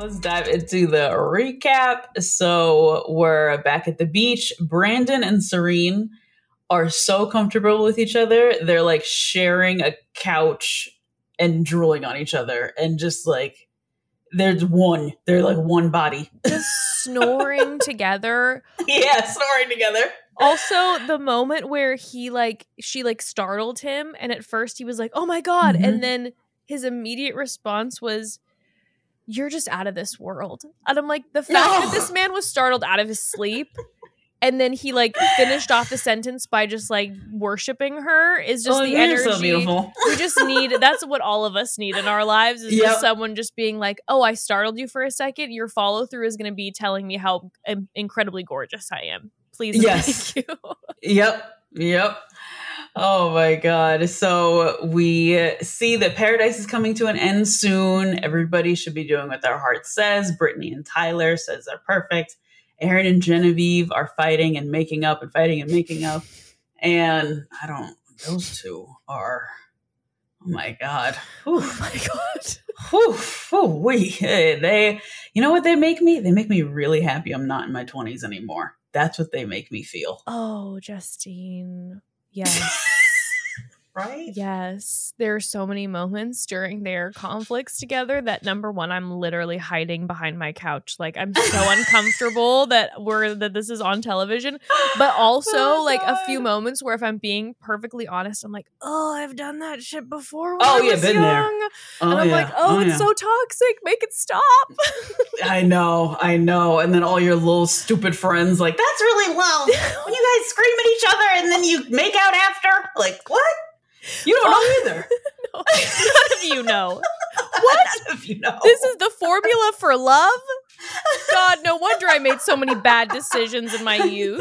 Let's dive into the recap. So we're back at the beach. Brandon and Serene are so comfortable with each other. They're like sharing a couch and drooling on each other and just like there's one. They're like one body. Just snoring together. Yeah, snoring together. Also, the moment where he like she like startled him and at first he was like, "Oh my god." Mhm. And then his immediate response was you're just out of this world. And I'm like, the fact that this man was startled out of his sleep and then he like finished off the sentence by just like worshiping her is just oh, the energy. so beautiful. We just need that's what all of us need in our lives is Yep. just someone just being like, "Oh, I startled you for a second. Your follow through is going to be telling me how um, incredibly gorgeous I am. Please, Yes. thank you." Yep. Yep. Oh my God. So we see that paradise is coming to an end soon. Everybody should be doing what their heart says. Brittany and Tyler says they're perfect. Aaron and Genevieve are fighting and making up and fighting and making up. And I don't, those two are, oh my God. Oh my god. Whew, whew. Eh, They, you know what they make me? They make me really happy I'm not in my 20s anymore. That's what they make me feel. Oh, Justine. Yes. Right? yes. There are so many moments during their conflicts together that number one, I'm literally hiding behind my couch. Like I'm so uncomfortable that we're that this is on television. But also Oh, like a few moments where if I'm being perfectly honest, I'm like, oh, I've done that shit before when Oh, I yeah, was been young. there. and Oh, I'm yeah. like, oh, it's yeah. so toxic. Make it stop. I know, I know. And then all your little stupid friends like, that's really loud. When you guys scream at each other and then you make out after. Like, what? You don't know either. No, none of you know. what? If you know. This is the formula for love. God, no wonder I made so many bad decisions in my youth.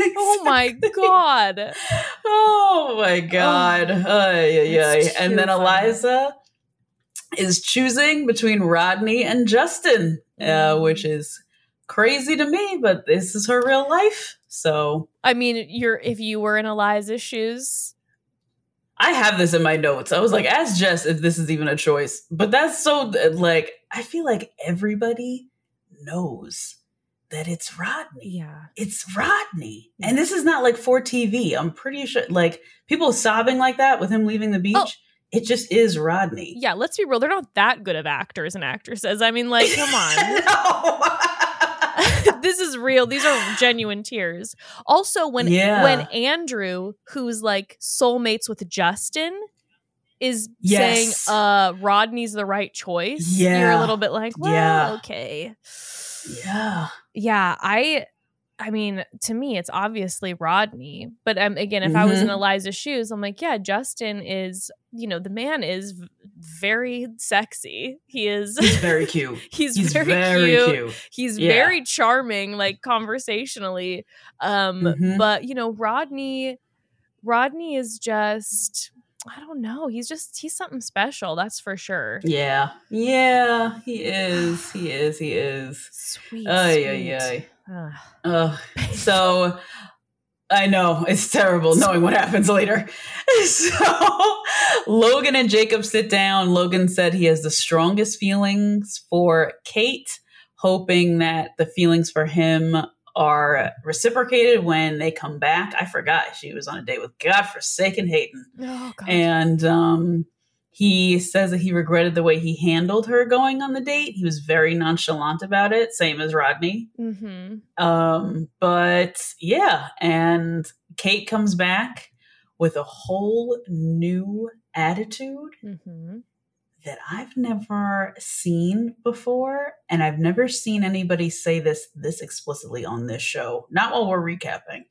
Oh my god. Oh my god. Ay, ay, ay. And then. Eliza is choosing between Rodney and Justin, uh, Mm. which is crazy to me, but this is her real life. So I mean, you're if you were in Eliza's shoes, I have this in my notes. I was like, ask Jess if this is even a choice. But that's so like I feel like everybody knows that it's Rodney. yeah. It's Rodney. And this is not like for TV. I'm pretty sure like people sobbing like that with him leaving the beach. Oh. It just is Rodney. Yeah, let's be real. They're not that good of actors and actresses. I mean, like, come on. No. this is real. These are genuine tears. Also, when Yeah. when Andrew, who's like soulmates with Justin, is Yes. saying uh Rodney's the right choice, you're a little bit like, well, Yeah. okay. yeah. Yeah, I I mean, to me it's obviously Rodney, but um, again, if I was in Mhm. Eliza's shoes, I'm like, yeah, Justin is, you know, the man is v- very sexy. He is He's very cute. he's, He's very, very, cute. cute. He's Yeah. very charming like conversationally. Um Mhm. but you know, Rodney Rodney is just I don't know. He's just he's something special, that's for sure. Yeah. Yeah, he is. He is. He is. Sweet. Ay, sweet. ay, ay. Ugh. Ugh. So I know it's terrible knowing what happens later. So Logan and Jacob sit down. Logan said he has the strongest feelings for Kate, hoping that the feelings for him are reciprocated when they come back. I forgot she was on a date with godforsaken Hayden. Oh, God. And um, he says that he regretted the way he handled her going on the date. He was very nonchalant about it, same as Rodney. mm-hmm. Um, but yeah, and Kate comes back with a whole new attitude Mm-hmm. that I've never seen before, and I've never seen anybody say this this explicitly on this show. Not while we're recapping,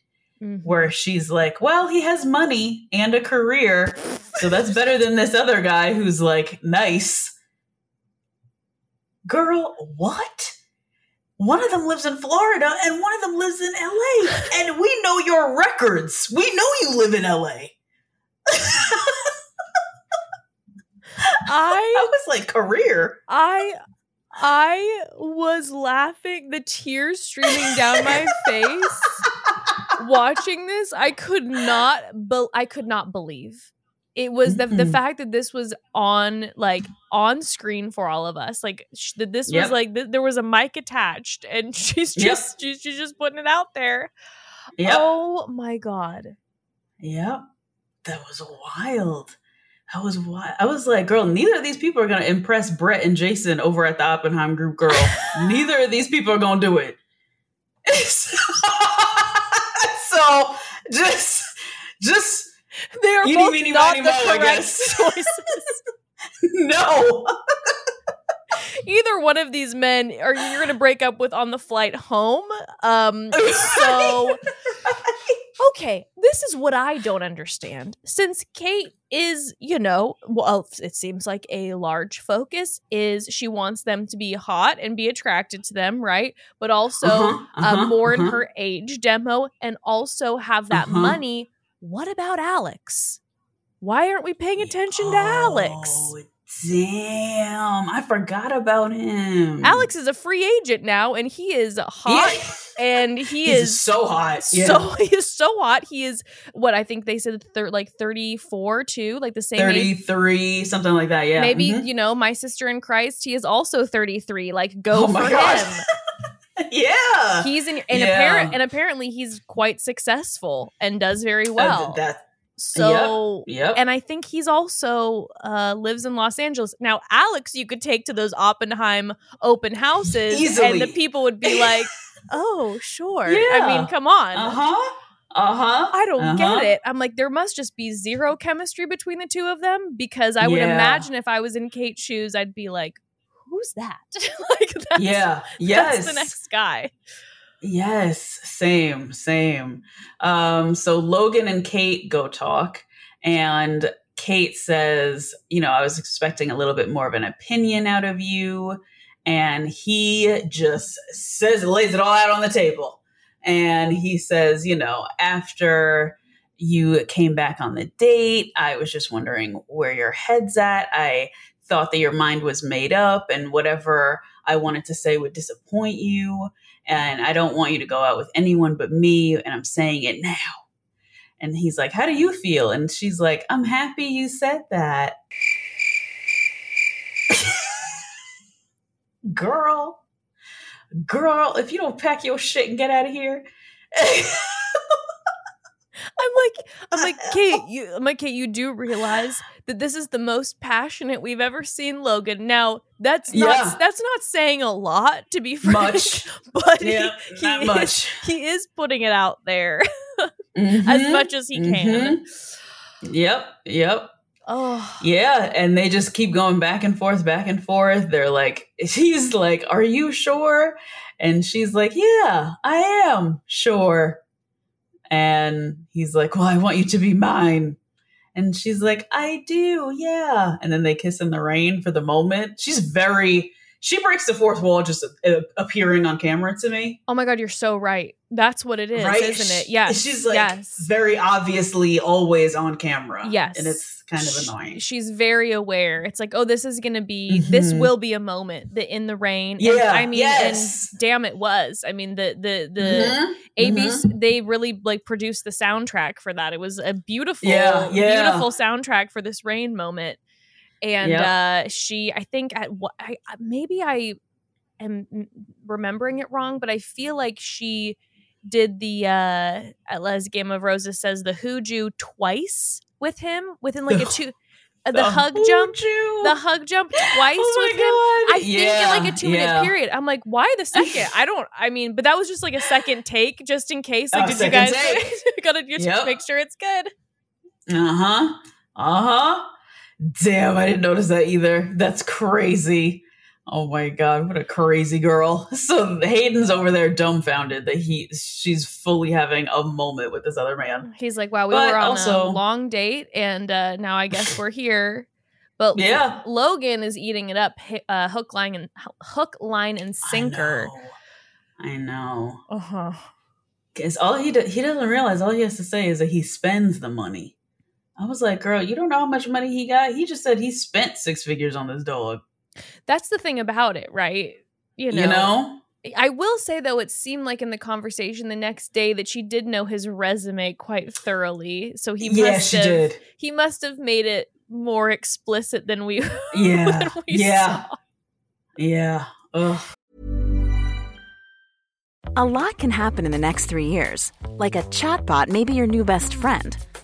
Mm-hmm. where she's like, "Well, he has money and a career, so that's better than this other guy who's like nice." Girl, what? One of them lives in Florida and one of them lives in LA. And we know your records. We know you live in LA. I I was like, career. I I was laughing, the tears streaming down my face watching this. I could not be- I could not believe. It was the the fact that this was on like on screen for all of us. Like sh- that this Yep. was like th- there was a mic attached and she's Yep. just she's, she's just putting it out there. Yep. Oh my god. Yep. That was wild. That was wild. I was like, girl, neither of these people are going to impress Brett and Jason over at the Oppenheim group, girl. neither of these people are going to do it. just, just, They are Eeny, both meeny, not miny, the moe, correct choices. no. Either one of these men are you're going to break up with on the flight home. Um so okay, this is what I don't understand. Since Kate is, you know, well, it seems like a large focus is she wants them to be hot and be attracted to them, right? But also Uh-huh, uh, uh-huh, more in uh-huh. her age demo and also have that Uh-huh. money. What about Alex? Why aren't we paying attention to Alex? Oh, damn. I forgot about him. Alex is a free agent now, and he is hot, Yeah. and he is so hot. Yeah. so he is so hot. He is what I think they said, thir- like thirty four too, like the same age. 33, something like that. Yeah. Maybe Mhm. you know my sister in Christ. He is also thirty three. Like go Oh for him. yeah. He's in, and Yeah. apparent and apparently he's quite successful and does very Uh, well. that, so yep. and I think he's also uh, lives in Los Angeles. Now, Alex, you could take to those Oppenheim open houses, and the people would be like, "Oh, sure." I mean, come on. Uh huh. Uh huh. I don't uh-huh. get it. I'm like, there must just be zero chemistry between the two of them because I would Yeah. imagine if I was in Kate's shoes, I'd be like, "Who's that?" like, that's, Yeah. Yes. that's the next guy. Yes, same, same. Um, so Logan and Kate go talk, and Kate says, You know, I was expecting a little bit more of an opinion out of you. And he just says, lays it all out on the table. And he says, You know, after you came back on the date, I was just wondering where your head's at. I thought that your mind was made up, and whatever I wanted to say would disappoint you and I don't want you to go out with anyone but me, and I'm saying it now. And he's like, How do you feel? And she's like, I'm happy you said that. girl, girl, if you don't pack your shit and get out of here. I'm like, I'm like, Kate, you, I'm like, Kate, you do realize that this is the most passionate we've ever seen Logan. Now, that's not Yeah. that's not saying a lot, to be frank, much. but Yeah, he, he much. Is, he is putting it out there as Mhm, much as he can. Yep, yep. Oh, Yeah, and they just keep going back and forth, back and forth. They're like, he's like, Are you sure? And she's like, Yeah, I am sure. And he's like, Well, I want you to be mine. And she's like, I do, yeah. And then they kiss in the rain for the moment. She's very, she breaks the fourth wall just uh, appearing on camera to me. Oh my god, you're so right. That's what it is, right? isn't it? Yes. She's like yes. very obviously always on camera. Yes. And it's kind of annoying. She's very aware. It's like, oh, this is gonna be this Mhm. will be a moment that in the rain. And, Yeah, I mean, yes. and damn, it was. I mean, the the the Mhm, ABC mhm. they really like produced the soundtrack for that. It was a beautiful, Yeah, yeah. beautiful soundtrack for this rain moment. And Yep. uh she, I think at what I I- maybe I am remembering it wrong, but I feel like she did the uh as Game of Roses says the hooju twice with him within like a two uh, the, hug jump Hooju. the hug jump twice Oh with him. God. I think in like a two minute yeah. period. I'm like, why the second? I don't. I mean, but that was just like a second take, just in case. Like, did you guys gotta Yep. make sure it's good? Uh huh. Uh huh. Damn, I didn't notice that either. That's crazy. Oh my god, what a crazy girl. So Hayden's over there dumbfounded that he she's fully having a moment with this other man. He's like, wow, we But were on also- a long date, and uh, now I guess we're here. But Yeah. Logan is eating it up, uh, hook, line, and hook, line, and sinker. I know. Know. Uh huh. Cause all he do, he doesn't realize all he has to say is that he spends the money. I was like, girl, you don't know how much money he got. He just said he spent six figures on this dog. That's the thing about it, right? You know, You know? I will say though, it seemed like in the conversation the next day that she did know his resume quite thoroughly. So he yeah, must she have did. he must have made it more explicit than we Yeah, than we yeah, saw. yeah. Ugh. A lot can happen in the next three years. Like a chatbot may be your new best friend.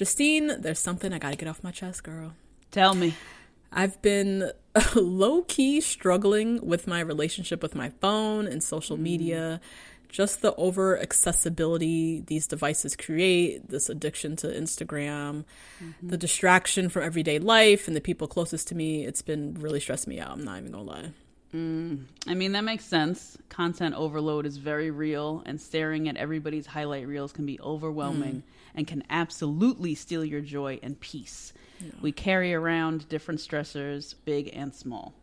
Justine, there's something I gotta get off my chest, girl. Tell me. I've been low key struggling with my relationship with my phone and social mm. media. Just the over accessibility these devices create, this addiction to Instagram, mm-hmm. the distraction from everyday life and the people closest to me. It's been really stressing me out. I'm not even gonna lie. Mm. I mean, that makes sense. Content overload is very real, and staring at everybody's highlight reels can be overwhelming mm. And can absolutely steal your joy and peace. We carry around different stressors, big and small.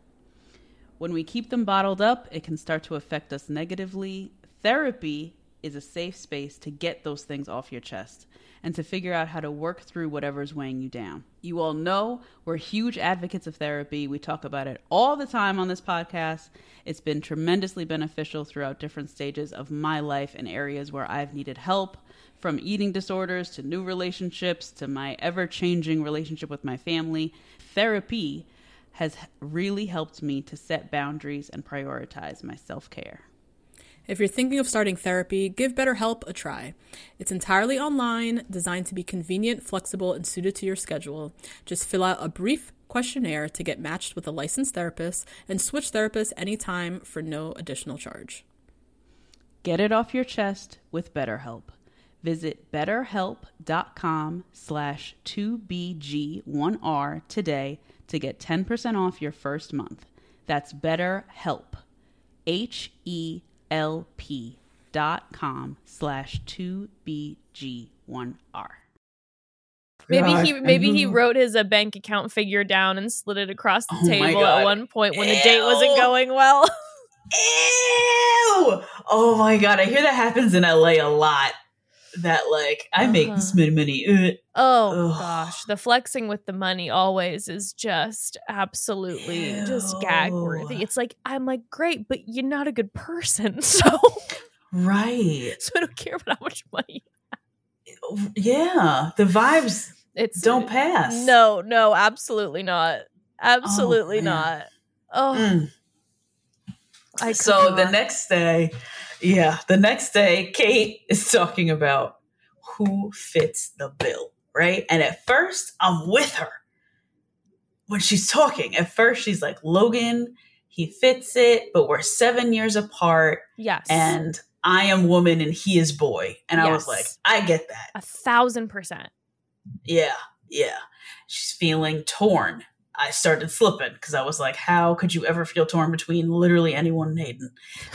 When we keep them bottled up, it can start to affect us negatively. Therapy is a safe space to get those things off your chest and to figure out how to work through whatever's weighing you down. You all know we're huge advocates of therapy. We talk about it all the time on this podcast. It's been tremendously beneficial throughout different stages of my life and areas where I've needed help from eating disorders to new relationships to my ever changing relationship with my family. Therapy has really helped me to set boundaries and prioritize my self care. If you're thinking of starting therapy, give BetterHelp a try. It's entirely online, designed to be convenient, flexible, and suited to your schedule. Just fill out a brief questionnaire to get matched with a licensed therapist and switch therapists anytime for no additional charge. Get it off your chest with BetterHelp. Visit betterhelp.com slash 2BG1R today to get 10% off your first month. That's BetterHelp. H-E-L-P dot com slash 2BG1R. Maybe God, he maybe he wrote his uh, bank account figure down and slid it across the Oh table at one point when the date wasn't going well. Ew! Oh my god, I hear that happens in LA a lot. That like I make this Uh-huh. many money. uh, Oh Ugh. gosh, the flexing with the money always is just absolutely just gag worthy. It's like I'm like great, but you're not a good person, so Right. so I don't care about how much money. Yeah. The vibes It's don't pass. No, no, absolutely not. Absolutely man. not. Oh, Mm. So the next day, yeah, the next day, Kate is talking about who fits the bill, right? And at first, I'm with her when she's talking. At first, she's like, Logan, he fits it, but we're seven years apart, Yes. and I am woman and he is boy. And I was like, I get that. a thousand percent. Yeah, yeah. She's feeling torn. I started slipping because I was like, how could you ever feel torn between literally anyone and Hayden?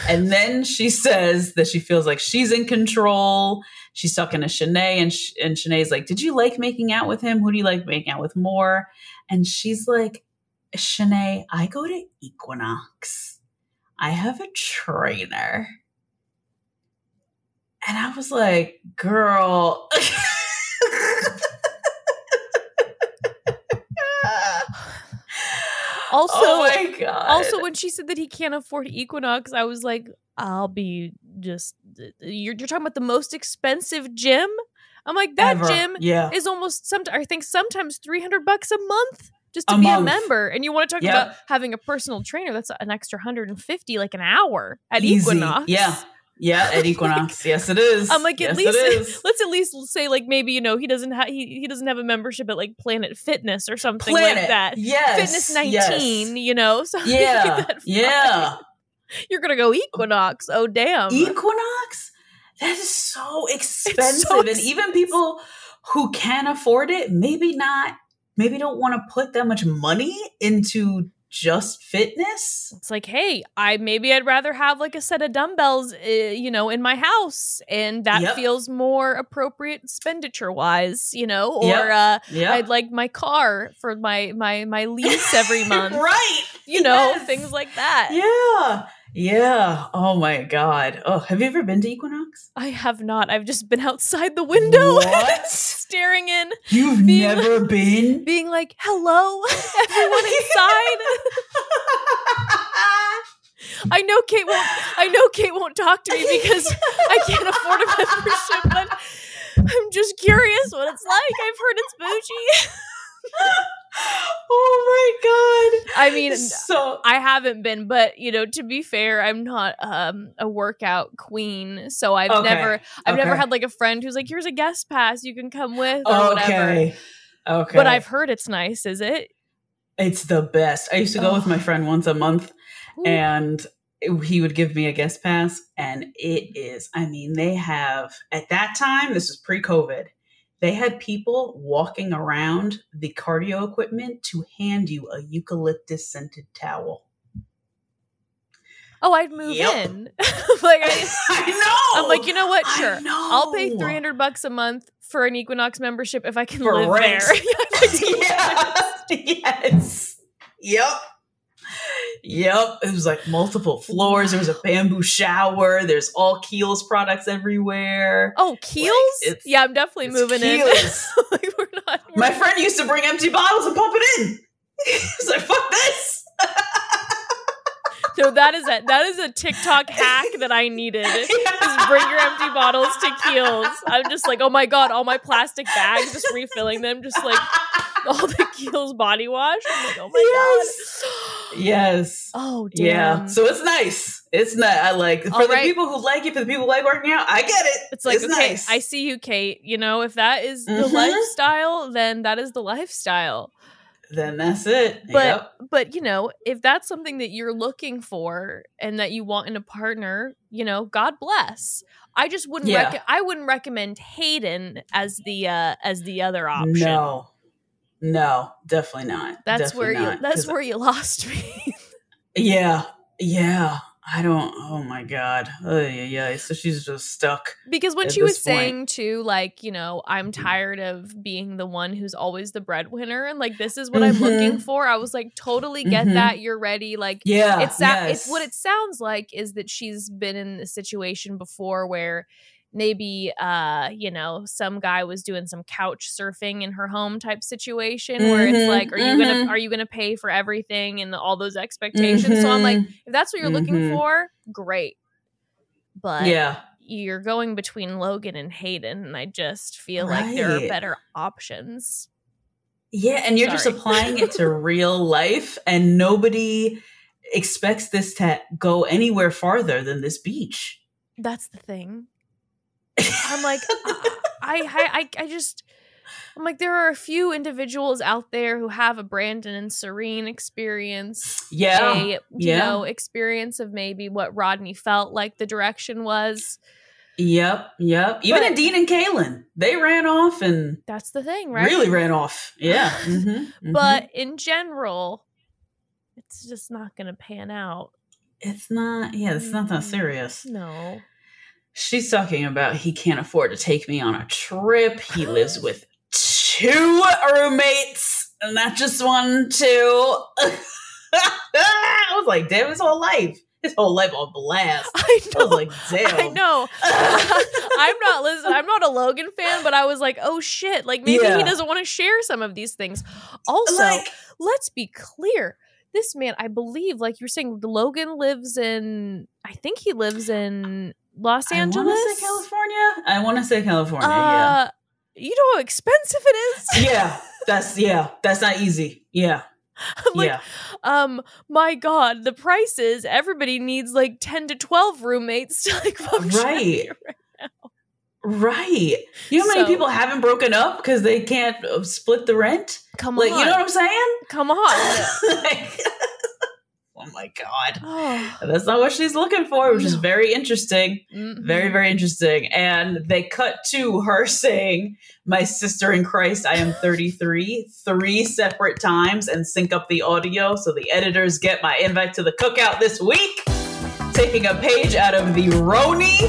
And then she says that she feels like she's in control. She's talking to Shanae, and, Sh- and Shanae's like, Did you like making out with him? Who do you like making out with more? And she's like, Shanae, I go to Equinox. I have a trainer. And I was like, Girl. Also, oh my god. also when she said that he can't afford Equinox, I was like, I'll be just you're, you're talking about the most expensive gym. I'm like that Ever. gym yeah. is almost some I think sometimes 300 bucks a month just to A be month. a member. And you want to talk about having a personal trainer that's an extra 150 like an hour at Easy. Equinox. Yeah. Yeah, at Equinox. yes, it is. I'm like at yes, least let's at least say like maybe you know he doesn't have he, he doesn't have a membership at like Planet Fitness or something Planet. like that. Yes. Fitness 19, yes. you know. So Yeah. Yeah. You're gonna go Equinox. Oh damn. Equinox? That is so expensive. so and ex- even people who can afford it, maybe not, maybe don't want to put that much money into just fitness. it's like, hey, I maybe I'd rather have like a set of dumbbells, uh, you know, in my house, and that Yep. feels more appropriate expenditure wise, you know. Or Yep. uh, Yeah. I'd like my car for my my my lease every month, right. you know, Yes. things like that. Yeah. Yeah. Oh my God. Oh, have you ever been to Equinox? I have not. I've just been outside the window, What? staring in, You've never been? being like, "Hello, everyone inside." I know Kate won't. I know Kate won't talk to me because I can't afford a membership. But I'm just curious what it's like. I've heard it's bougie. Oh my god. I mean, so I haven't been, but you know, to be fair, I'm not um, a workout queen, so I've Okay, never, I've never had like a friend who's like, "Here's a guest pass, you can come with," or whatever. okay. Okay. But I've heard it's nice. Is it? it's the best. I used to go with my friend once a month Ooh. and he would give me a guest pass and it is I mean they have at that time this is pre-COVID they had people walking around the cardio equipment to hand you a eucalyptus scented towel. Oh, I'd move Yep. in. like I, I know. I'm like, you know what? Sure, know. I'll pay 300 bucks a month for an Equinox membership if I can For live rent. there. Yeah, I'd like to live there. yeah. yes. Yep. Yep. It was like multiple floors. There was a bamboo shower. There's all Kiehl's products everywhere. Oh, Kiehl's? it's- yeah, I'm definitely moving Kiehl's. in. like, we're not. We're My friend used to bring empty bottles and pump it in. He's like, fuck this. No, that is a that is a TikTok hack that I needed. Just bring your empty bottles to Kiehl's. I'm just like, oh my god, all my plastic bags, just refilling them, just like all the Kiehl's body wash. I'm like, oh my Yes. god. Yes. Oh damn. Yeah. So it's nice. It's not. I like for All the right. people who like it, for the people who like working out. I get it. It's like, okay, nice. I see you, Kate. You know, if that is the Mhm. lifestyle, then that is the lifestyle. Then that's it. But Yep. but you know, if that's something that you're looking for and that you want in a partner, you know, God bless. I just wouldn't Yeah. rec- I wouldn't recommend Hayden as the uh as the other option. No. No, definitely not. That's Definitely where you not, that's 'cause- where you lost me. Yeah. Yeah. I don't oh my god. Oh yeah, yeah. So she's just stuck. because when she was point. saying too like, you know, I'm tired of being the one who's always the breadwinner and like this is what I'm looking Mhm. for. I was like totally get Mhm. that. You're ready like Yeah. it's that yes. it's what it sounds like is that she's been in a situation before where maybe uh you know some guy was doing some couch surfing in her home type situation where it's Mhm, like are you gonna mhm. are you gonna pay for everything and all those expectations so i'm like Mhm. if that's what you're looking for great but Yeah. you're going between logan and hayden and i just feel like there are better options Yeah, and you're just applying it to real life and nobody expects this to go anywhere farther than this beach. that's the thing I'm like, I, I, I, I just, I'm like, there are a few individuals out there who have a Brandon and Serene experience. Yeah. A, you yeah. know, experience of maybe what Rodney felt like the direction was. Yep. Yep. Even But- Dean and Caelynn, they ran off and That's the thing, right? really ran off. Yeah. mhm, mhm. But in general, it's just not going to pan out. it's not, yeah, it's not that serious. No. She's talking about he can't afford to take me on a trip. He lives with two roommates, and not just one, two. I was like, damn, his whole life. His whole life on blast. I I know. was like, damn. I know. I'm not listen. I'm not a Logan fan, but I was like, oh shit! Like maybe Yeah. he doesn't want to share some of these things. Also, Like, let's be clear. This man, I believe, like you were saying, Logan lives in. I think he lives in Los I Angeles. want to say California. I want to say California. Uh, you know how expensive it is. yeah. Yeah. That's yeah. That's not easy. Yeah. I'm like, yeah. um, my God, the prices. Everybody needs like ten to twelve roommates to like function. Right. here. Right. You know how many people haven't broken up because they can't uh, split the rent? Come Like, on, you know what I'm saying? come on. Like- oh my god. Oh, That's not what she's looking for, which is very interesting. mhm. Very, very interesting. And they cut to her saying, My sister in Christ, I am 33, three separate times, and sync up the audio so the editors get my invite to the cookout this week. Taking a page out of the RHONY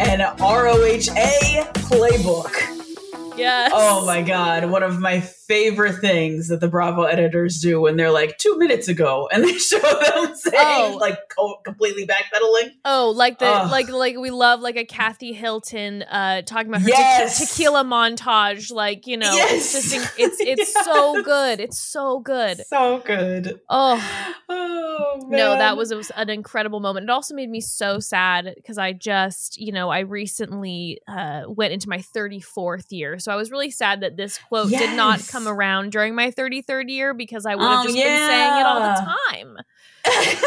and ROHA playbook. Yes. Oh my god, one of my favorite things that the Bravo editors do when they're like two minutes ago and they show them saying Oh. like co- completely backpedaling. Oh, like the Ugh. like like we love like a Kathy Hilton uh talking about her te- tequila montage. Like you know, Yes. it's just it's it's so good. It's so good. So good. Oh Oh man. no, that was, it was an incredible moment. It also made me so sad because I just you know I recently uh, went into my 34th year, so I was really sad that this quote did not Yes. Come around during my 33rd year because I would have Oh, just been saying it all the time.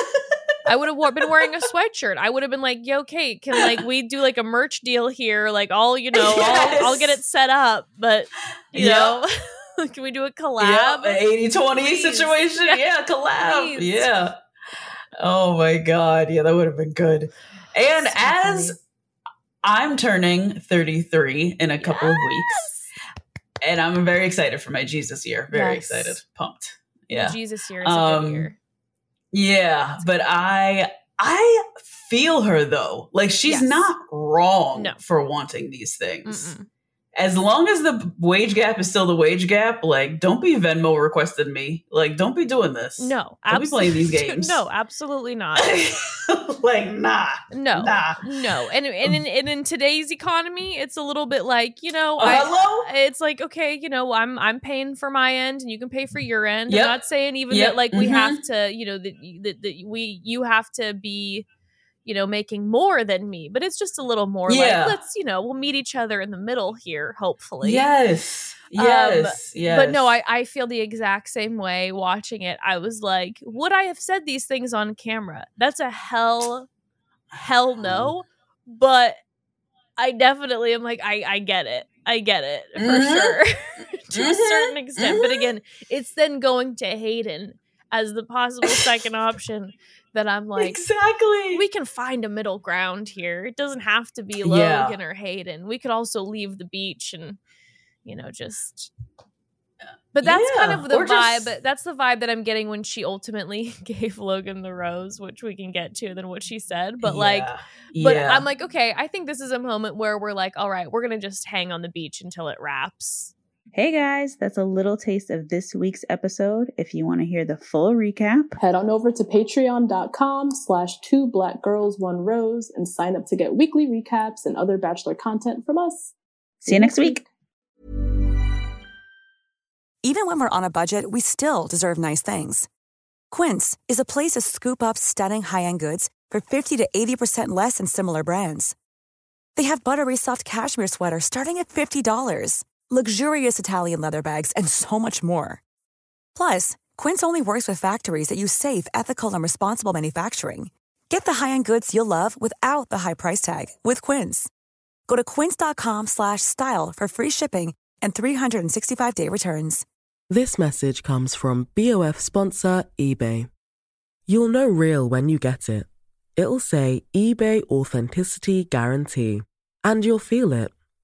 I would have wore, been wearing a sweatshirt. I would have been like, "Yo, Kate, can like we do like a merch deal here? Like, all you know, I'll, I'll get it set up, but you Yep. know, can we do a collab?" Yep, 80 20 Please. situation. Yeah, collab. Please. Yeah. Oh my God. Yeah, that would have been good. And So as funny. I'm turning 33 in a couple of weeks, and I'm very excited for my Jesus year. Very Yes. excited. Pumped. The Yeah. Jesus year is a Um, good year. Yeah, but I I feel her though. Like she's Yes. not wrong No. for wanting these things. Mm-mm. As long as the wage gap is still the wage gap, like don't be Venmo requested me. Like don't be doing this. No, Don't be playing these games. No, absolutely not. like nah. No, Nah. no, and and in, and in today's economy, it's a little bit like you know, Uh, I, hello? it's like okay, you know, I'm I'm paying for my end, and you can pay for your end. Yep. I'm not saying even Yep. that like we Mhm. have to, you know, that, that that we you have to be, you know, making more than me, but it's just a little more Yeah. like let's you know we'll meet each other in the middle here, hopefully. Yes. Um, Yes. yes. But no, I, I feel the exact same way watching it. I was like, would I have said these things on camera? That's a hell, hell no. But I definitely am like, I, I get it. I get it for Mhm. sure to a Mhm. certain extent. But Mhm. again, it's then going to Hayden as the possible second option that I'm like, exactly. we can find a middle ground here. It doesn't have to be Yeah. Logan or Hayden. We could also leave the beach and, you know, just. But that's kind of the or vibe. just- That's the vibe that I'm getting when she ultimately gave Logan the rose, which we can get to than what she said. But like, but Yeah. I'm like, okay, I think this is a moment where we're like, all right, we're gonna just hang on the beach until it wraps. Hey guys, that's a little taste of this week's episode. If you want to hear the full recap, Head on over to patreon.com slash two black girls one rose and sign up to get weekly recaps and other bachelor content from us. see you next week. Even when we're on a budget, we still deserve nice things. Quince is a place to scoop up stunning high-end goods for 50 to 80% less than similar brands. They have buttery soft cashmere sweaters starting at $50, luxurious Italian leather bags, and so much more. Plus, Quince only works with factories that use safe, ethical, and responsible manufacturing. Get the high-end goods you'll love without the high price tag with Quince. Go to quince.com slash style for free shipping and 365 day returns. This message comes from BOF sponsor eBay. You'll know real when you get it. It'll say eBay Authenticity Guarantee. And you'll feel it.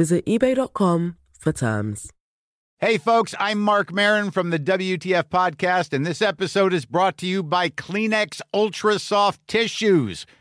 Visit eBay.com for terms. Hey, folks, I'm Marc Maron from the WTF Podcast, and this episode is brought to you by Kleenex Ultra Soft Tissues,